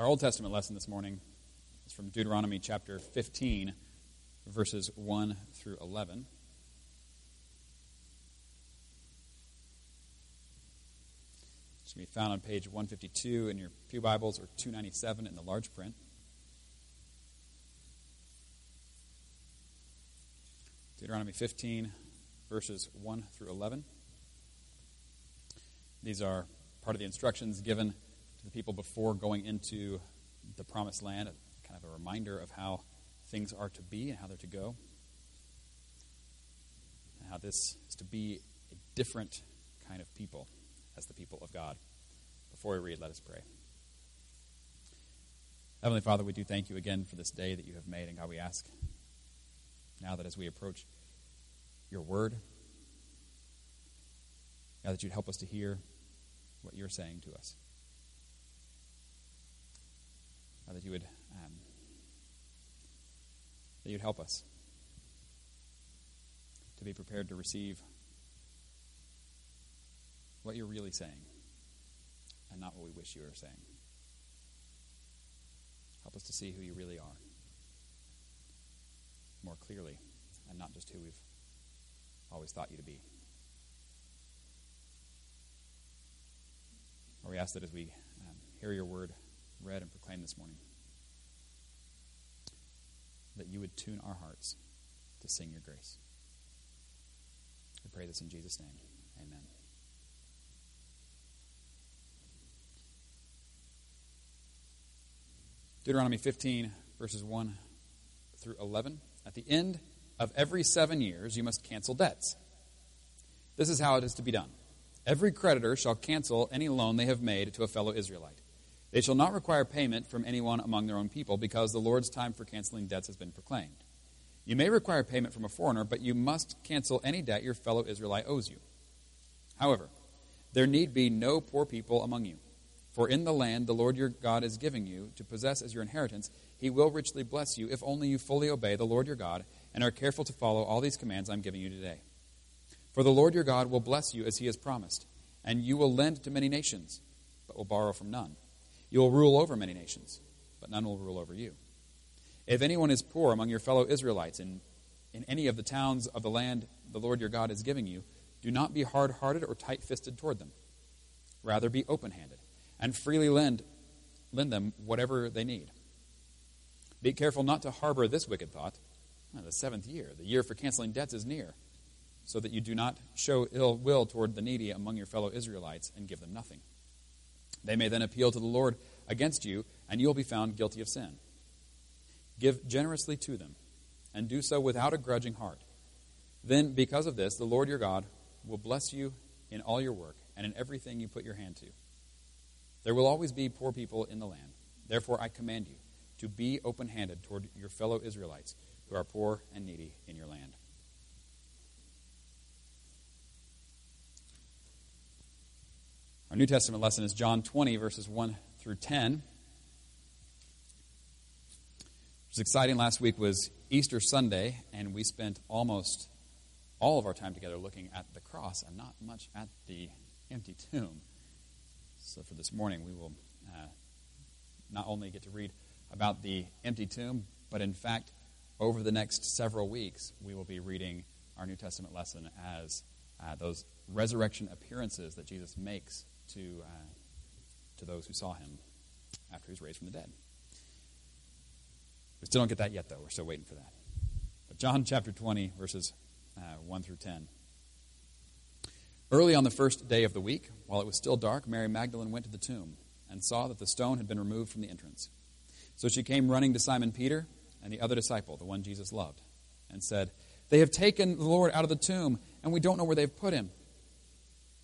Our Old Testament lesson this morning is from Deuteronomy chapter 15, verses 1 through 11. It's going to be found on page 152 in your Pew Bibles or 297 in the large print. Deuteronomy 15, verses 1 through 11. These are part of the instructions given to the people before going into the promised land, kind of a reminder of how things are to be and how they're to go, and how this is to be a different kind of people as the people of God. Before we read, let us pray. Heavenly Father, we do thank you again for this day that you have made, and God, we ask now that as we approach your word, God, that you'd help us to hear what you're saying to us. God, that you would um, that you'd help us to be prepared to receive what you're really saying and not what we wish you were saying. Help us to see who you really are more clearly and not just who we've always thought you to be. Or we ask that as we um, hear your word read and proclaimed this morning, that you would tune our hearts to sing your grace. We pray this in Jesus' name. Amen. Deuteronomy 15, verses 1 through 11. At the end of every seven years, you must cancel debts. This is how it is to be done. Every creditor shall cancel any loan they have made to a fellow Israelite. They shall not require payment from anyone among their own people, because the Lord's time for canceling debts has been proclaimed. You may require payment from a foreigner, but you must cancel any debt your fellow Israelite owes you. However, there need be no poor people among you. For in the land the Lord your God is giving you to possess as your inheritance, he will richly bless you if only you fully obey the Lord your God and are careful to follow all these commands I'm giving you today. For the Lord your God will bless you as he has promised, and you will lend to many nations, but will borrow from none. You will rule over many nations, but none will rule over you. If anyone is poor among your fellow Israelites in, in any of the towns of the land the Lord your God is giving you, do not be hard hearted or tight fisted toward them. Rather, be open handed and freely lend, lend them whatever they need. Be careful not to harbor this wicked thought. the seventh year, the year for canceling debts, is near, so that you do not show ill will toward the needy among your fellow Israelites and give them nothing. They may then appeal to the Lord against you, and you will be found guilty of sin. Give generously to them, and do so without a grudging heart. Then, because of this, the Lord your God will bless you in all your work and in everything you put your hand to. There will always be poor people in the land. Therefore, I command you to be open handed toward your fellow Israelites who are poor and needy in your land. Our New Testament lesson is John 20, verses 1 through 10. It was exciting. Last week was Easter Sunday, and we spent almost all of our time together looking at the cross and not much at the empty tomb. So for this morning, we will uh, not only get to read about the empty tomb, but in fact, over the next several weeks, we will be reading our New Testament lesson as uh, those resurrection appearances that Jesus makes to, uh, to those who saw him after he was raised from the dead. We still don't get that yet, though. We're still waiting for that. But John chapter 20, verses uh, 1 through 10. Early on the first day of the week, while it was still dark, Mary Magdalene went to the tomb and saw that the stone had been removed from the entrance. So she came running to Simon Peter and the other disciple, the one Jesus loved, and said, They have taken the Lord out of the tomb, and we don't know where they've put him.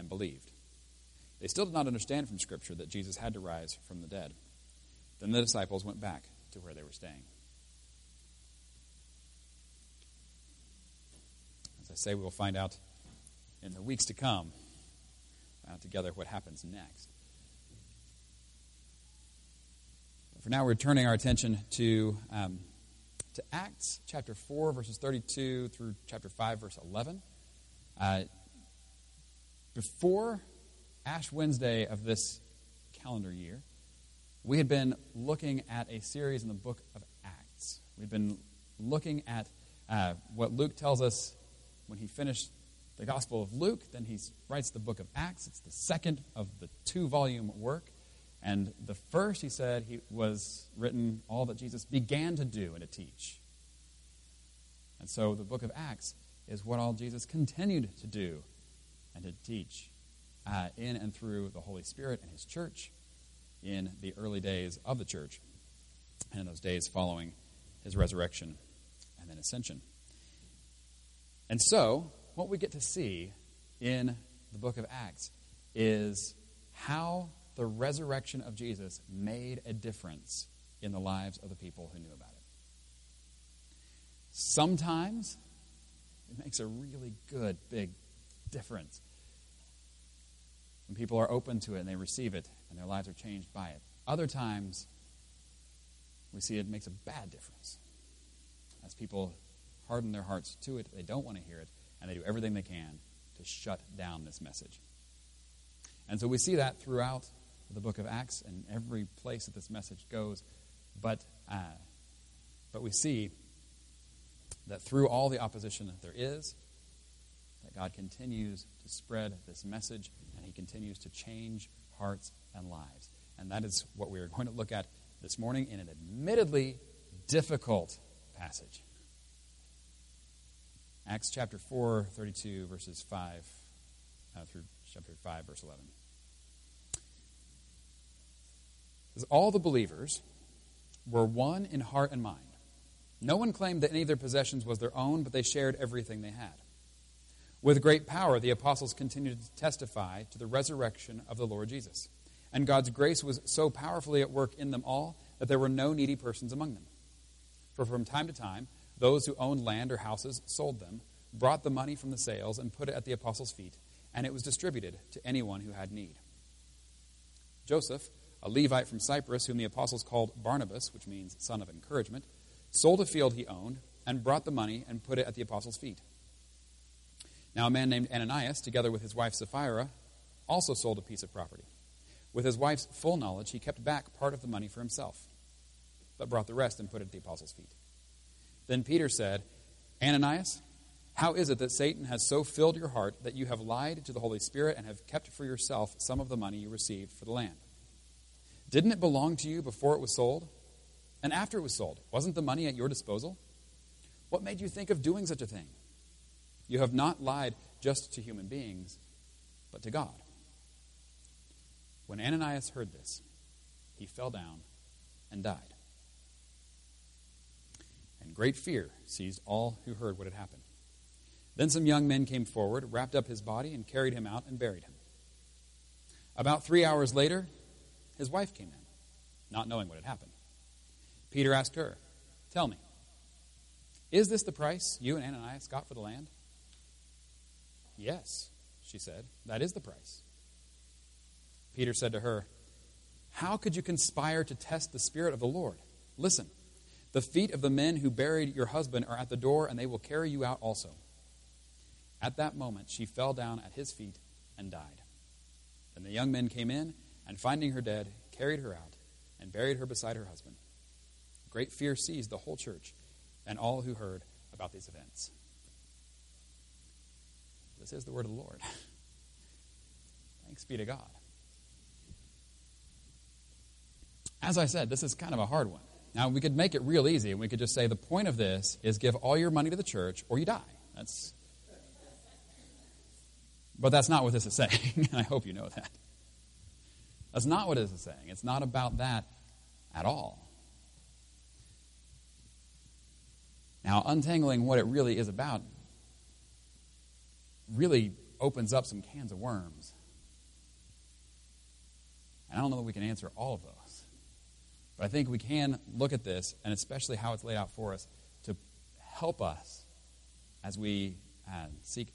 and believed. They still did not understand from Scripture that Jesus had to rise from the dead. Then the disciples went back to where they were staying. As I say, we will find out in the weeks to come uh, together what happens next. For now, we're turning our attention to, um, to Acts chapter 4, verses 32 through chapter 5, verse 11. Uh, before Ash Wednesday of this calendar year, we had been looking at a series in the book of Acts. We'd been looking at uh, what Luke tells us when he finished the Gospel of Luke. Then he writes the book of Acts. It's the second of the two volume work. And the first, he said, he was written all that Jesus began to do and to teach. And so the book of Acts is what all Jesus continued to do and to teach uh, in and through the Holy Spirit and his church in the early days of the church and in those days following his resurrection and then ascension. And so, what we get to see in the book of Acts is how the resurrection of Jesus made a difference in the lives of the people who knew about it. Sometimes it makes a really good, big difference when people are open to it and they receive it and their lives are changed by it. Other times, we see it makes a bad difference. As people harden their hearts to it, they don't want to hear it, and they do everything they can to shut down this message. And so we see that throughout the book of Acts and every place that this message goes. But, uh, but we see that through all the opposition that there is, that God continues to spread this message and He continues to change hearts and lives. And that is what we are going to look at this morning in an admittedly difficult passage. Acts chapter 4, 32, verses 5 uh, through chapter 5, verse 11. As all the believers were one in heart and mind. No one claimed that any of their possessions was their own, but they shared everything they had. With great power, the apostles continued to testify to the resurrection of the Lord Jesus. And God's grace was so powerfully at work in them all that there were no needy persons among them. For from time to time, those who owned land or houses sold them, brought the money from the sales, and put it at the apostles' feet, and it was distributed to anyone who had need. Joseph, a Levite from Cyprus, whom the apostles called Barnabas, which means son of encouragement, sold a field he owned and brought the money and put it at the apostles' feet. Now, a man named Ananias, together with his wife Sapphira, also sold a piece of property. With his wife's full knowledge, he kept back part of the money for himself, but brought the rest and put it at the apostles' feet. Then Peter said, Ananias, how is it that Satan has so filled your heart that you have lied to the Holy Spirit and have kept for yourself some of the money you received for the land? Didn't it belong to you before it was sold? And after it was sold, wasn't the money at your disposal? What made you think of doing such a thing? You have not lied just to human beings, but to God. When Ananias heard this, he fell down and died. And great fear seized all who heard what had happened. Then some young men came forward, wrapped up his body, and carried him out and buried him. About three hours later, his wife came in, not knowing what had happened. Peter asked her, Tell me, is this the price you and Ananias got for the land? Yes, she said, that is the price. Peter said to her, How could you conspire to test the Spirit of the Lord? Listen, the feet of the men who buried your husband are at the door, and they will carry you out also. At that moment, she fell down at his feet and died. Then the young men came in and finding her dead, carried her out and buried her beside her husband. Great fear seized the whole church and all who heard about these events. This is the word of the Lord. Thanks be to God. As I said, this is kind of a hard one. Now, we could make it real easy, and we could just say the point of this is give all your money to the church or you die. That's. But that's not what this is saying, and I hope you know that. That's not what this is saying. It's not about that at all. Now, untangling what it really is about really opens up some cans of worms. And I don't know that we can answer all of those. But I think we can look at this, and especially how it's laid out for us, to help us as we uh, seek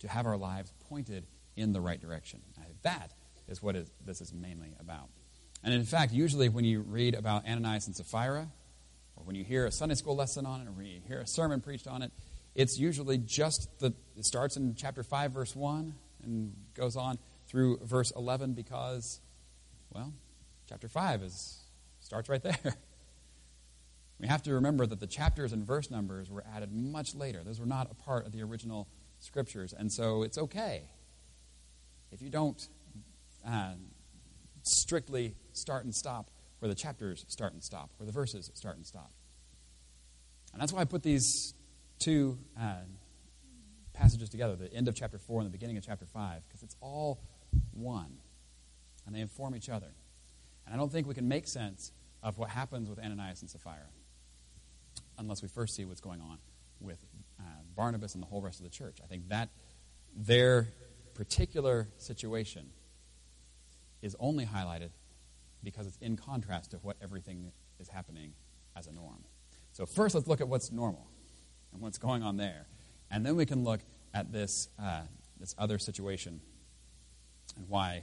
to have our lives pointed in the right direction. that is what is, this is mainly about. And in fact, usually when you read about Ananias and Sapphira, or when you hear a Sunday school lesson on it, or when you hear a sermon preached on it, it's usually just the, it starts in chapter 5, verse 1, and goes on through verse 11 because, well, chapter 5 is, starts right there. We have to remember that the chapters and verse numbers were added much later. Those were not a part of the original scriptures. And so it's okay if you don't uh, strictly start and stop where the chapters start and stop, where the verses start and stop. And that's why I put these two uh, passages together the end of chapter 4 and the beginning of chapter 5, because it's all one. And they inform each other. And I don't think we can make sense of what happens with Ananias and Sapphira unless we first see what's going on with uh, Barnabas and the whole rest of the church. I think that their particular situation is only highlighted because it's in contrast to what everything is happening as a norm. So, first, let's look at what's normal and what's going on there. And then we can look at this, uh, this other situation and why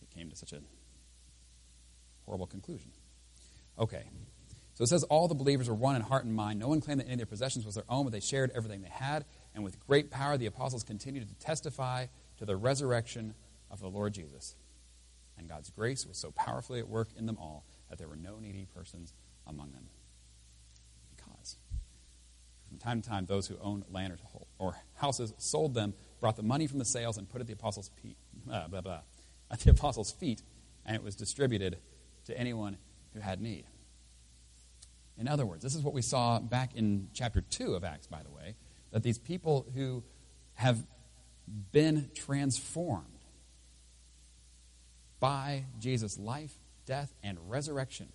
it came to such a horrible conclusion. Okay, so it says all the believers were one in heart and mind. No one claimed that any of their possessions was their own, but they shared everything they had. And with great power, the apostles continued to testify to the resurrection of the Lord Jesus. And God's grace was so powerfully at work in them all that there were no needy persons among them. From time to time, those who owned land or houses sold them, brought the money from the sales, and put it at the apostles' feet, uh, blah, blah, at the apostles' feet, and it was distributed to anyone who had need. In other words, this is what we saw back in chapter 2 of Acts, by the way, that these people who have been transformed by Jesus' life, death, and resurrection,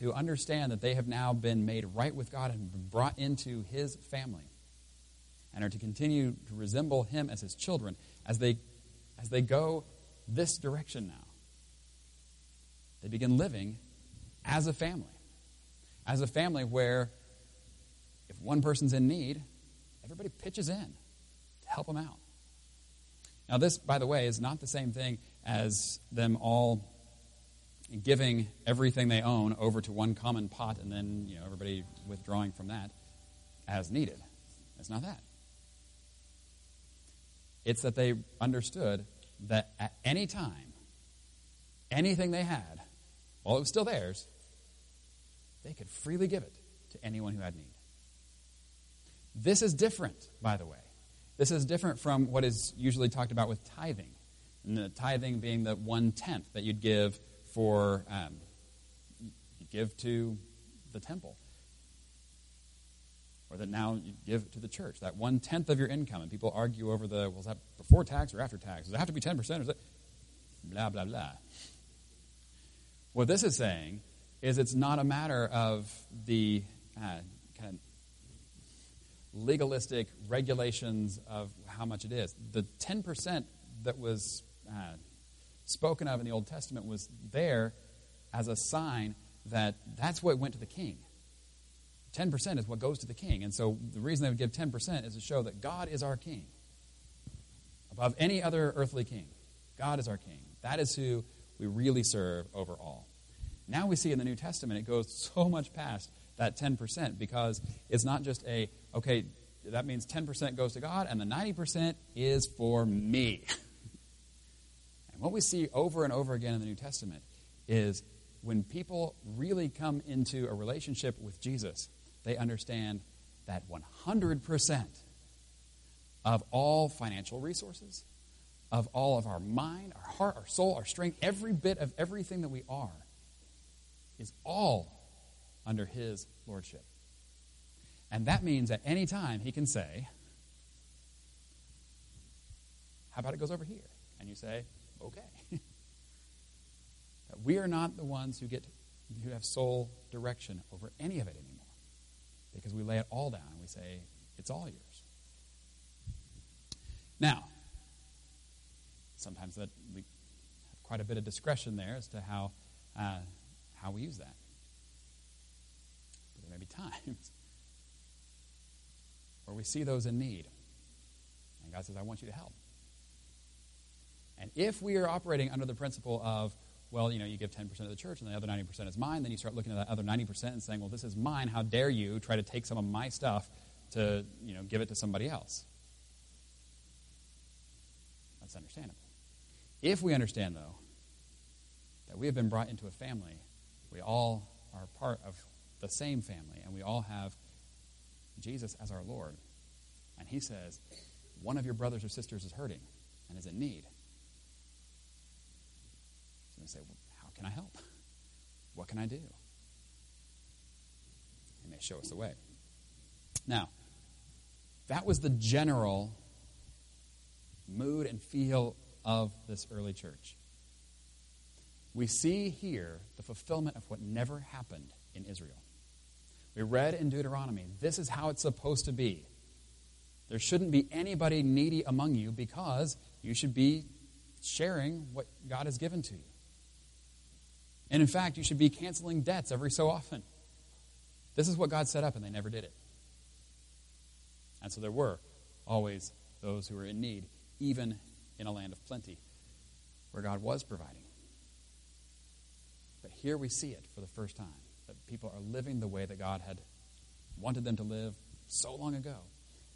who understand that they have now been made right with God and been brought into his family, and are to continue to resemble him as his children as they, as they go this direction now. They begin living as a family as a family where if one person's in need, everybody pitches in to help them out. Now, this, by the way, is not the same thing as them all giving everything they own over to one common pot and then you know everybody withdrawing from that as needed. It's not that. It's that they understood that at any time, anything they had, while it was still theirs, they could freely give it to anyone who had need. This is different, by the way. This is different from what is usually talked about with tithing. And the tithing being the one tenth that you'd give for um, you give to the temple, or that now you give to the church. That one tenth of your income, and people argue over the well, is that before tax or after tax? Does it have to be ten percent? Or is blah blah blah? What this is saying is it's not a matter of the uh, kind of legalistic regulations of how much it is. The 10% that was uh, spoken of in the Old Testament was there as a sign that that's what went to the king. 10% is what goes to the king. And so the reason they would give 10% is to show that God is our king. Above any other earthly king, God is our king. That is who we really serve over all. Now we see in the New Testament it goes so much past that 10% because it's not just a, okay, that means 10% goes to God and the 90% is for me. what we see over and over again in the New Testament is when people really come into a relationship with Jesus, they understand that 100% of all financial resources, of all of our mind, our heart, our soul, our strength, every bit of everything that we are is all under his lordship. And that means at any time he can say, How about it goes over here? And you say, Okay. we are not the ones who get who have sole direction over any of it anymore. Because we lay it all down and we say, It's all yours. Now, sometimes that we have quite a bit of discretion there as to how uh, how we use that. But there may be times where we see those in need. And God says, I want you to help. And if we are operating under the principle of, well, you know, you give 10% of the church and the other 90% is mine, then you start looking at that other 90% and saying, well, this is mine. How dare you try to take some of my stuff to, you know, give it to somebody else? That's understandable. If we understand, though, that we have been brought into a family, we all are part of the same family, and we all have Jesus as our Lord. And He says, one of your brothers or sisters is hurting and is in need. We say, well, how can I help? What can I do? And they show us the way. Now, that was the general mood and feel of this early church. We see here the fulfillment of what never happened in Israel. We read in Deuteronomy, this is how it's supposed to be. There shouldn't be anybody needy among you because you should be sharing what God has given to you. And in fact, you should be canceling debts every so often. This is what God set up, and they never did it. And so there were always those who were in need, even in a land of plenty where God was providing. But here we see it for the first time that people are living the way that God had wanted them to live so long ago.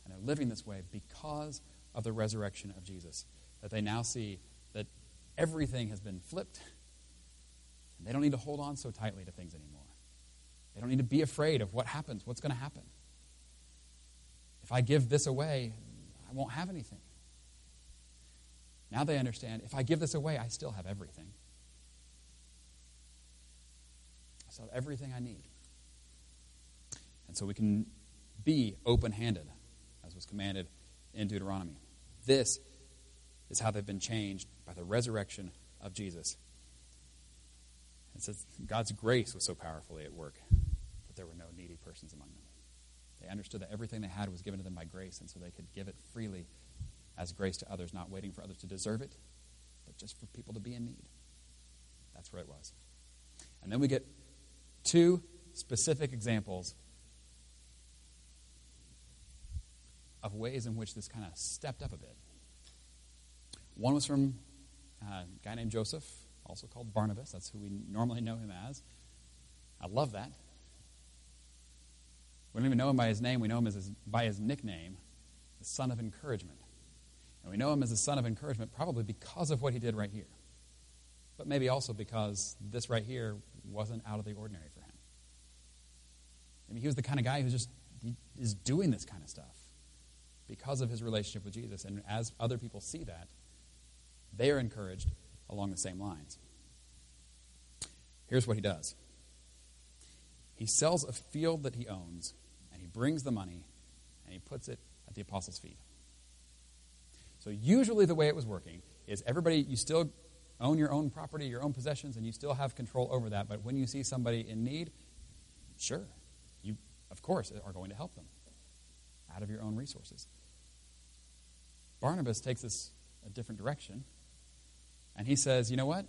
And they're living this way because of the resurrection of Jesus. That they now see that everything has been flipped. They don't need to hold on so tightly to things anymore. They don't need to be afraid of what happens, what's going to happen. If I give this away, I won't have anything. Now they understand if I give this away, I still have everything. I still have everything I need. And so we can be open handed as was commanded in Deuteronomy. This is how they've been changed by the resurrection of Jesus. It says God's grace was so powerfully at work that there were no needy persons among them. They understood that everything they had was given to them by grace, and so they could give it freely as grace to others, not waiting for others to deserve it, but just for people to be in need. That's where it was. And then we get two specific examples of ways in which this kind of stepped up a bit. One was from uh, a guy named Joseph, also called Barnabas. That's who we normally know him as. I love that. We don't even know him by his name, we know him as his, by his nickname, the son of encouragement. And we know him as the son of encouragement probably because of what he did right here. But maybe also because this right here wasn't out of the ordinary for him. I mean, he was the kind of guy who just is doing this kind of stuff because of his relationship with Jesus. And as other people see that, they are encouraged along the same lines. Here's what he does he sells a field that he owns, and he brings the money, and he puts it at the apostles' feet. So, usually, the way it was working is everybody, you still own your own property, your own possessions, and you still have control over that. But when you see somebody in need, sure, you, of course, are going to help them out of your own resources. Barnabas takes this a different direction, and he says, You know what?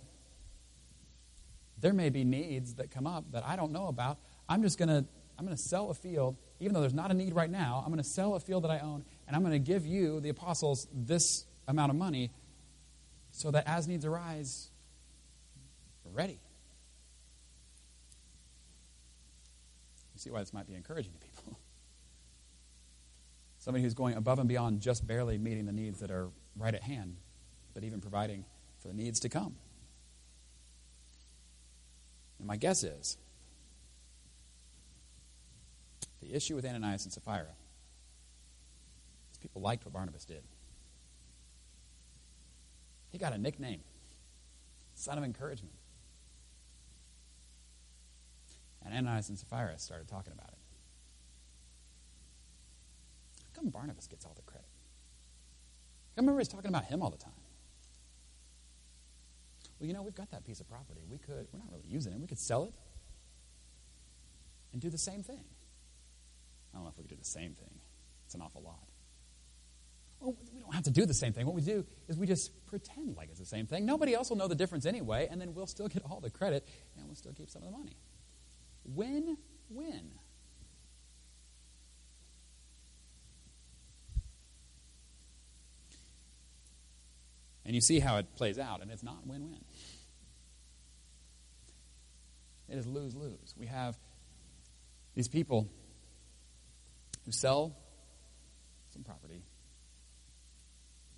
There may be needs that come up that I don't know about. I'm just going to I'm going to sell a field, even though there's not a need right now. I'm going to sell a field that I own, and I'm going to give you, the apostles, this amount of money so that as needs arise, we're ready. You see why this might be encouraging to people. Somebody who's going above and beyond just barely meeting the needs that are right at hand, but even providing for the needs to come. And my guess is the issue with Ananias and Sapphira is people liked what Barnabas did. He got a nickname, son of encouragement. And Ananias and Sapphira started talking about it. How come Barnabas gets all the credit? I remember he's talking about him all the time. Well, you know, we've got that piece of property. We could, we're not really using it. We could sell it and do the same thing. I don't know if we could do the same thing. It's an awful lot. Well, we don't have to do the same thing. What we do is we just pretend like it's the same thing. Nobody else will know the difference anyway, and then we'll still get all the credit and we'll still keep some of the money. Win win. And you see how it plays out, and it's not win win. It is lose lose. We have these people who sell some property,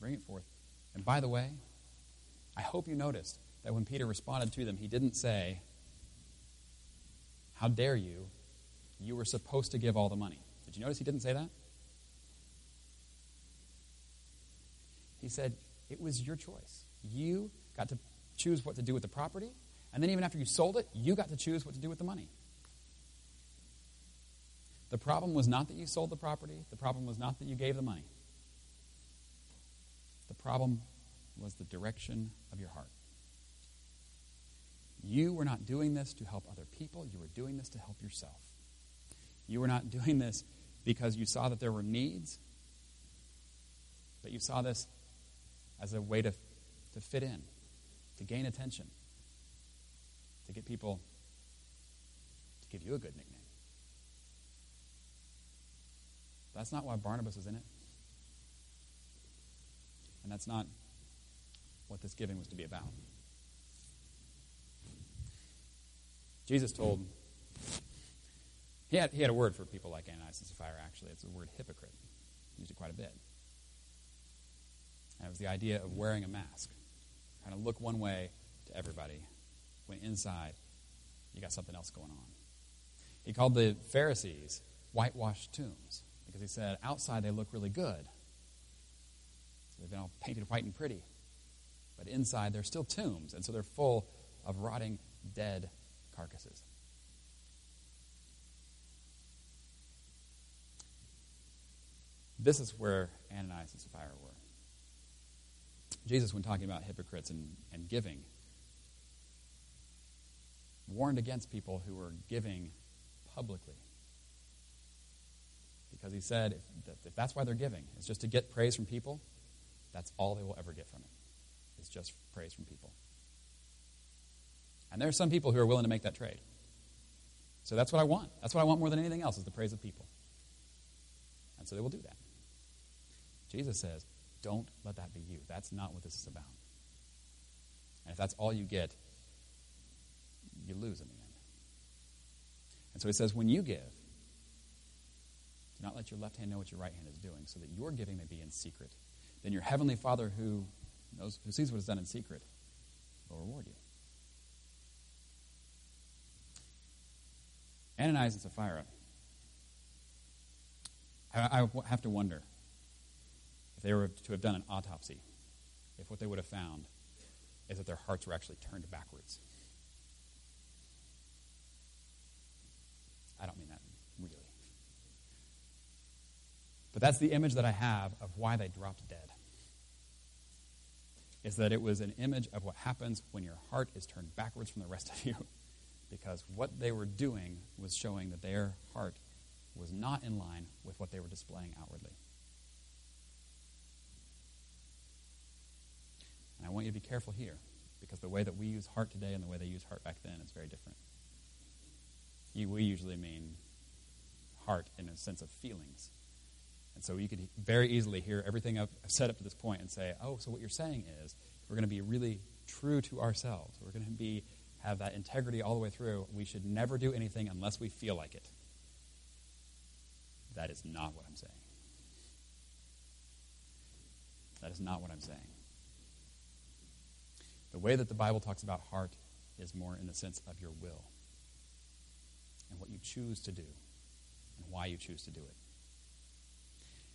bring it forth. And by the way, I hope you noticed that when Peter responded to them, he didn't say, How dare you? You were supposed to give all the money. Did you notice he didn't say that? He said, It was your choice. You got to choose what to do with the property, and then even after you sold it, you got to choose what to do with the money. The problem was not that you sold the property, the problem was not that you gave the money. The problem was the direction of your heart. You were not doing this to help other people, you were doing this to help yourself. You were not doing this because you saw that there were needs, but you saw this as a way to, to fit in, to gain attention, to get people to give you a good nickname. That's not why Barnabas was in it. And that's not what this giving was to be about. Jesus told, he had, he had a word for people like Ananias and Sapphira, actually. It's the word hypocrite. He used it quite a bit. And it was the idea of wearing a mask, trying to look one way to everybody, when inside you got something else going on. He called the Pharisees whitewashed tombs because he said outside they look really good. So they've been all painted white and pretty. But inside they're still tombs, and so they're full of rotting, dead carcasses. This is where Ananias and Sapphira were. Jesus, when talking about hypocrites and, and giving, warned against people who were giving publicly. Because he said if, that if that's why they're giving, it's just to get praise from people, that's all they will ever get from it. It's just praise from people. And there are some people who are willing to make that trade. So that's what I want. That's what I want more than anything else is the praise of people. And so they will do that. Jesus says, don't let that be you. That's not what this is about. And if that's all you get, you lose in the end. And so he says, when you give, do not let your left hand know what your right hand is doing, so that your giving may be in secret. Then your heavenly Father who knows who sees what is done in secret will reward you. Ananias and Sapphira. I, I have to wonder if they were to have done an autopsy, if what they would have found is that their hearts were actually turned backwards. I don't mean that really. But that's the image that I have of why they dropped dead. Is that it was an image of what happens when your heart is turned backwards from the rest of you. Because what they were doing was showing that their heart was not in line with what they were displaying outwardly. And I want you to be careful here, because the way that we use heart today and the way they use heart back then is very different. You, we usually mean heart in a sense of feelings. And so you could very easily hear everything I've said up to this point and say, oh, so what you're saying is we're going to be really true to ourselves. We're going to be have that integrity all the way through. We should never do anything unless we feel like it. That is not what I'm saying. That is not what I'm saying. The way that the Bible talks about heart is more in the sense of your will and what you choose to do and why you choose to do it.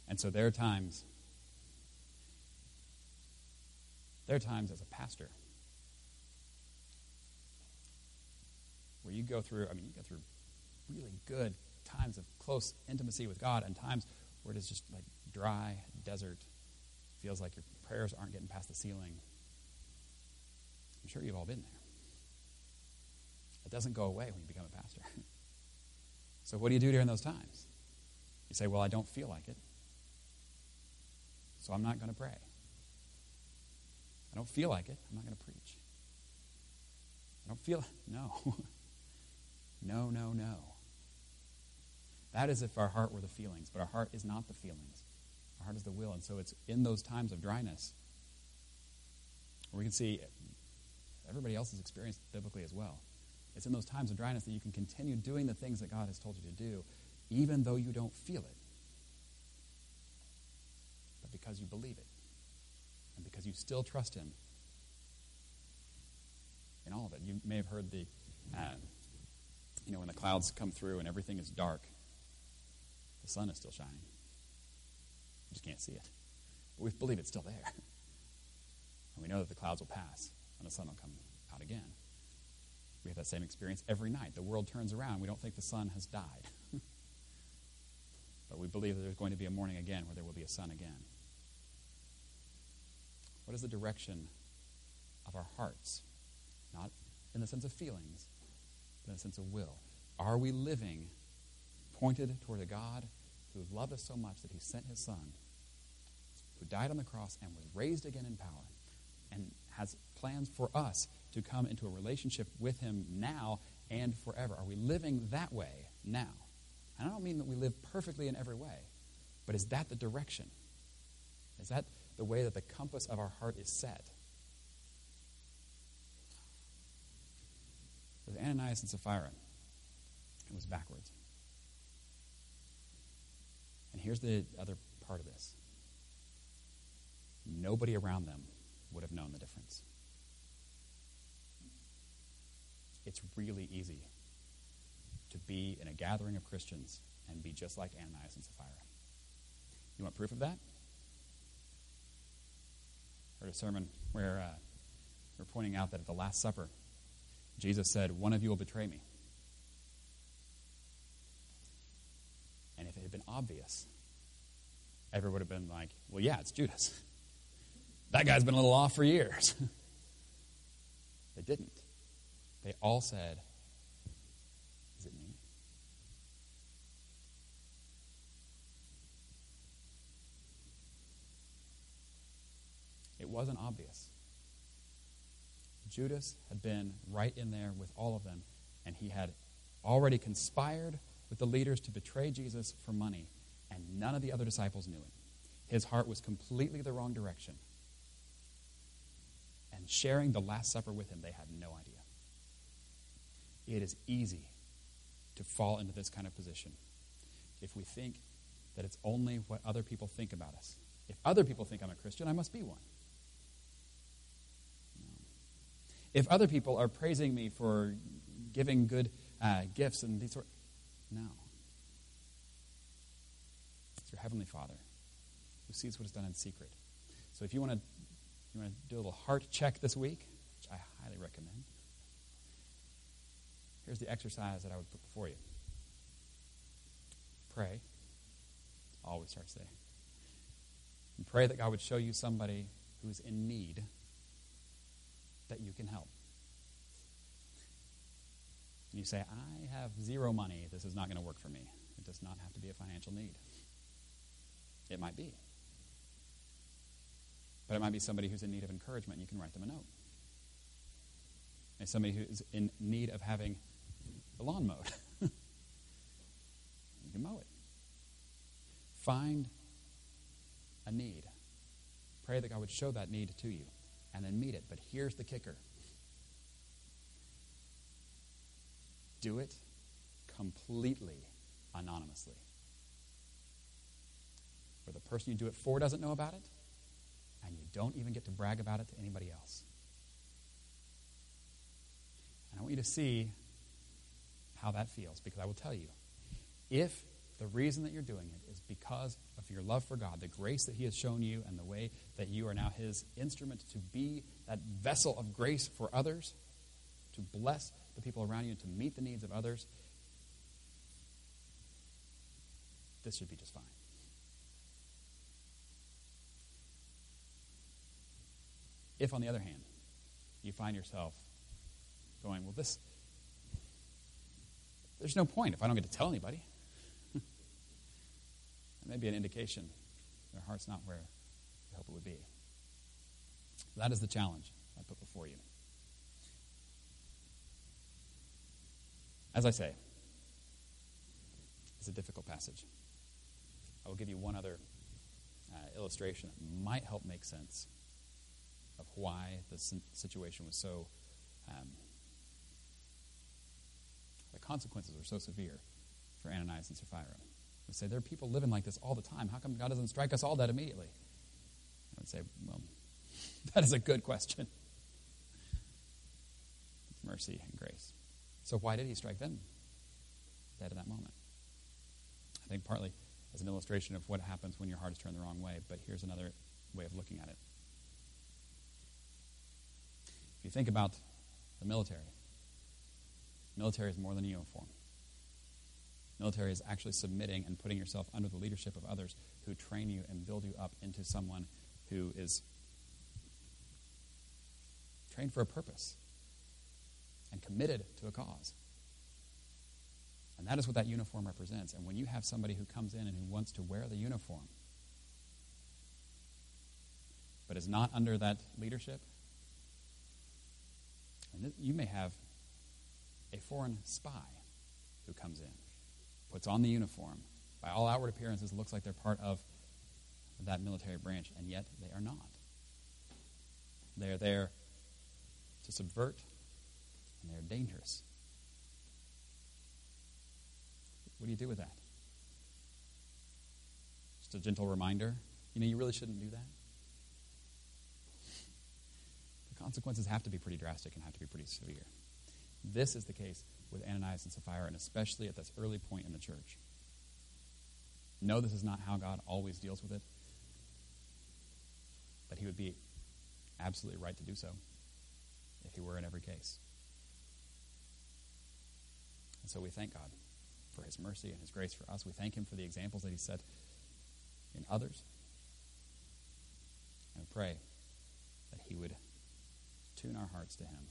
And so there are times, there are times as a pastor where you go through, I mean, you go through really good times of close intimacy with God and times where it is just like dry desert. Feels like your prayers aren't getting past the ceiling. I'm sure you've all been there. It doesn't go away when you become a pastor. so, what do you do during those times? You say, Well, I don't feel like it. so I'm not going to pray. I don't feel like it. I'm not going to preach. I don't feel no. no, no, no. That is if our heart were the feelings, but our heart is not the feelings. Our heart is the will. And so it's in those times of dryness we can see everybody else has experienced it biblically as well. It's in those times of dryness that you can continue doing the things that God has told you to do, even though you don't feel it. But because you believe it, and because you still trust Him in all of it. You may have heard the, uh, you know, when the clouds come through and everything is dark, the sun is still shining. You just can't see it. But we believe it's still there. And we know that the clouds will pass and the sun will come out again. We have that same experience every night. The world turns around. We don't think the sun has died. but we believe that there's going to be a morning again where there will be a sun again. What is the direction of our hearts? Not in the sense of feelings, but in the sense of will. Are we living pointed toward a God who loved us so much that he sent his son, who died on the cross and was raised again in power, and has plans for us to come into a relationship with him now and forever? Are we living that way now? And I don't mean that we live perfectly in every way, but is that the direction? Is that the way that the compass of our heart is set? With Ananias and Sapphira, it was backwards. And here's the other part of this nobody around them would have known the difference. It's really easy to be in a gathering of Christians and be just like Ananias and Sapphira. You want proof of that? Heard a sermon where uh, we're pointing out that at the Last Supper, Jesus said, One of you will betray me. And if it had been obvious, everyone would have been like, well, yeah, it's Judas. That guy's been a little off for years. they didn't. They all said, Is it me? It wasn't obvious. Judas had been right in there with all of them, and he had already conspired with the leaders to betray Jesus for money, and none of the other disciples knew it. His heart was completely the wrong direction. And sharing the Last Supper with him, they had no idea. It is easy to fall into this kind of position if we think that it's only what other people think about us. If other people think I'm a Christian, I must be one. If other people are praising me for giving good uh, gifts and these sort, no. It's your heavenly Father who sees what is done in secret. So if you want to, you want to do a little heart check this week, which I highly recommend. Here's the exercise that I would put before you. Pray. Always starts there. And pray that God would show you somebody who's in need that you can help. And you say, I have zero money. This is not going to work for me. It does not have to be a financial need. It might be. But it might be somebody who's in need of encouragement, you can write them a note. And somebody who's in need of having the lawn mowed. you can mow it. Find a need. Pray that God would show that need to you and then meet it. But here's the kicker do it completely anonymously. Where the person you do it for doesn't know about it, and you don't even get to brag about it to anybody else. And I want you to see how that feels, because I will tell you if the reason that you're doing it is because of your love for God, the grace that He has shown you, and the way that you are now His instrument to be that vessel of grace for others, to bless the people around you, and to meet the needs of others. This should be just fine. If, on the other hand, you find yourself going, well, this, there's no point if I don't get to tell anybody. That may be an indication their heart's not where we hope it would be. That is the challenge I put before you. As I say, it's a difficult passage. I will give you one other uh, illustration that might help make sense of why the situation was so, um, the consequences were so severe for Ananias and Sapphira. We say, there are people living like this all the time. How come God doesn't strike us all dead immediately? I would say, well, that is a good question. Mercy and grace. So why did he strike them dead in that moment? I think partly as an illustration of what happens when your heart is turned the wrong way, but here's another way of looking at it. If you think about the military, military is more than a uniform. Military is actually submitting and putting yourself under the leadership of others who train you and build you up into someone who is trained for a purpose and committed to a cause. And that is what that uniform represents. And when you have somebody who comes in and who wants to wear the uniform, but is not under that leadership, and you may have a foreign spy who comes in, puts on the uniform. By all outward appearances, looks like they're part of that military branch, and yet they are not. They are there to subvert, and they are dangerous. What do you do with that? Just a gentle reminder. You know, you really shouldn't do that. The consequences have to be pretty drastic and have to be pretty severe. This is the case with Ananias and Sapphira, and especially at this early point in the church. No, this is not how God always deals with it, but He would be absolutely right to do so if He were in every case. And so we thank God for his mercy and his grace for us. We thank him for the examples that he set in others. And pray that he would tune our hearts to him.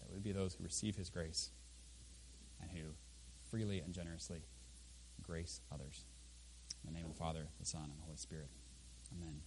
That we be those who receive his grace and who freely and generously grace others. In the name of the Father, the Son, and the Holy Spirit. Amen.